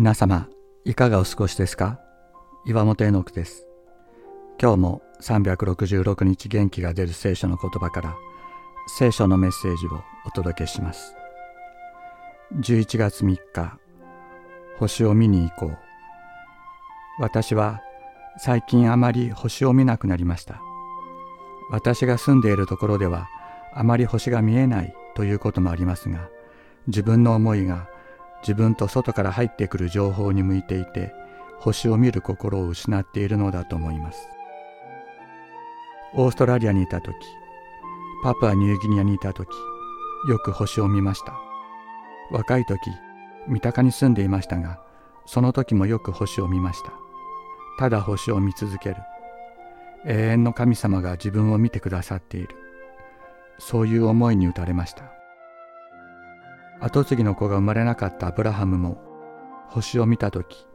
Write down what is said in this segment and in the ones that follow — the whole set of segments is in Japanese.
皆様いかがお過ごしですか？岩本絵の句です。今日も366日元気が出る聖書の言葉から聖書のメッセージをお届けします。11月3日星を見に行こう。私は最近あまり星を見なくなりました。私が住んでいるところではあまり星が見えないということもありますが自分の思いが自分と外から入ってくる情報に向いていて星を見る心を失っているのだと思います。オーストラリアにいた時パプアニューギニアにいた時よく星を見ました。若い時三鷹に住んでいましたがその時もよく星を見ました。ただ星を見続ける。永遠の神様が自分を見てくださっている。そういう思いに打たれました。跡継ぎの子が生まれなかったアブラハムも星を見た時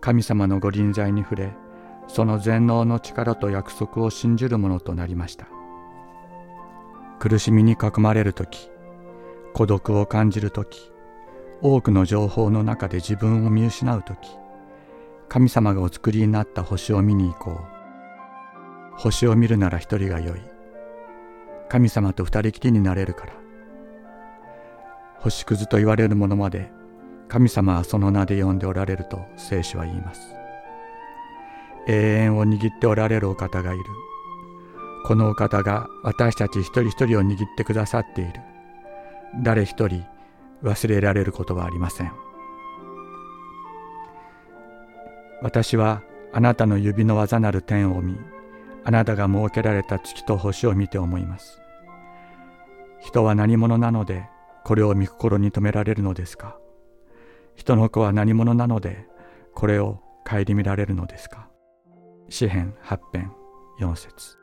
神様のご臨在に触れその全能の力と約束を信じるものとなりました。苦しみに囲まれる時孤独を感じる時多くの情報の中で自分を見失う時神様がお作りになった星を見に行こう。星を見るなら一人がよい。神様と二人きりになれるから。星屑と言われるものまで神様はその名で呼んでおられると聖書は言います。永遠を握っておられるお方がいる。このお方が私たち一人一人を握ってくださっている。誰一人忘れられることはありません。私はあなたの指の技なる天を見あなたが設けられた月と星を見て思います。人は何者なのでこれを御心に留められるのですか？人の子は何者なのでこれを顧みられるのですか？詩編8編4節。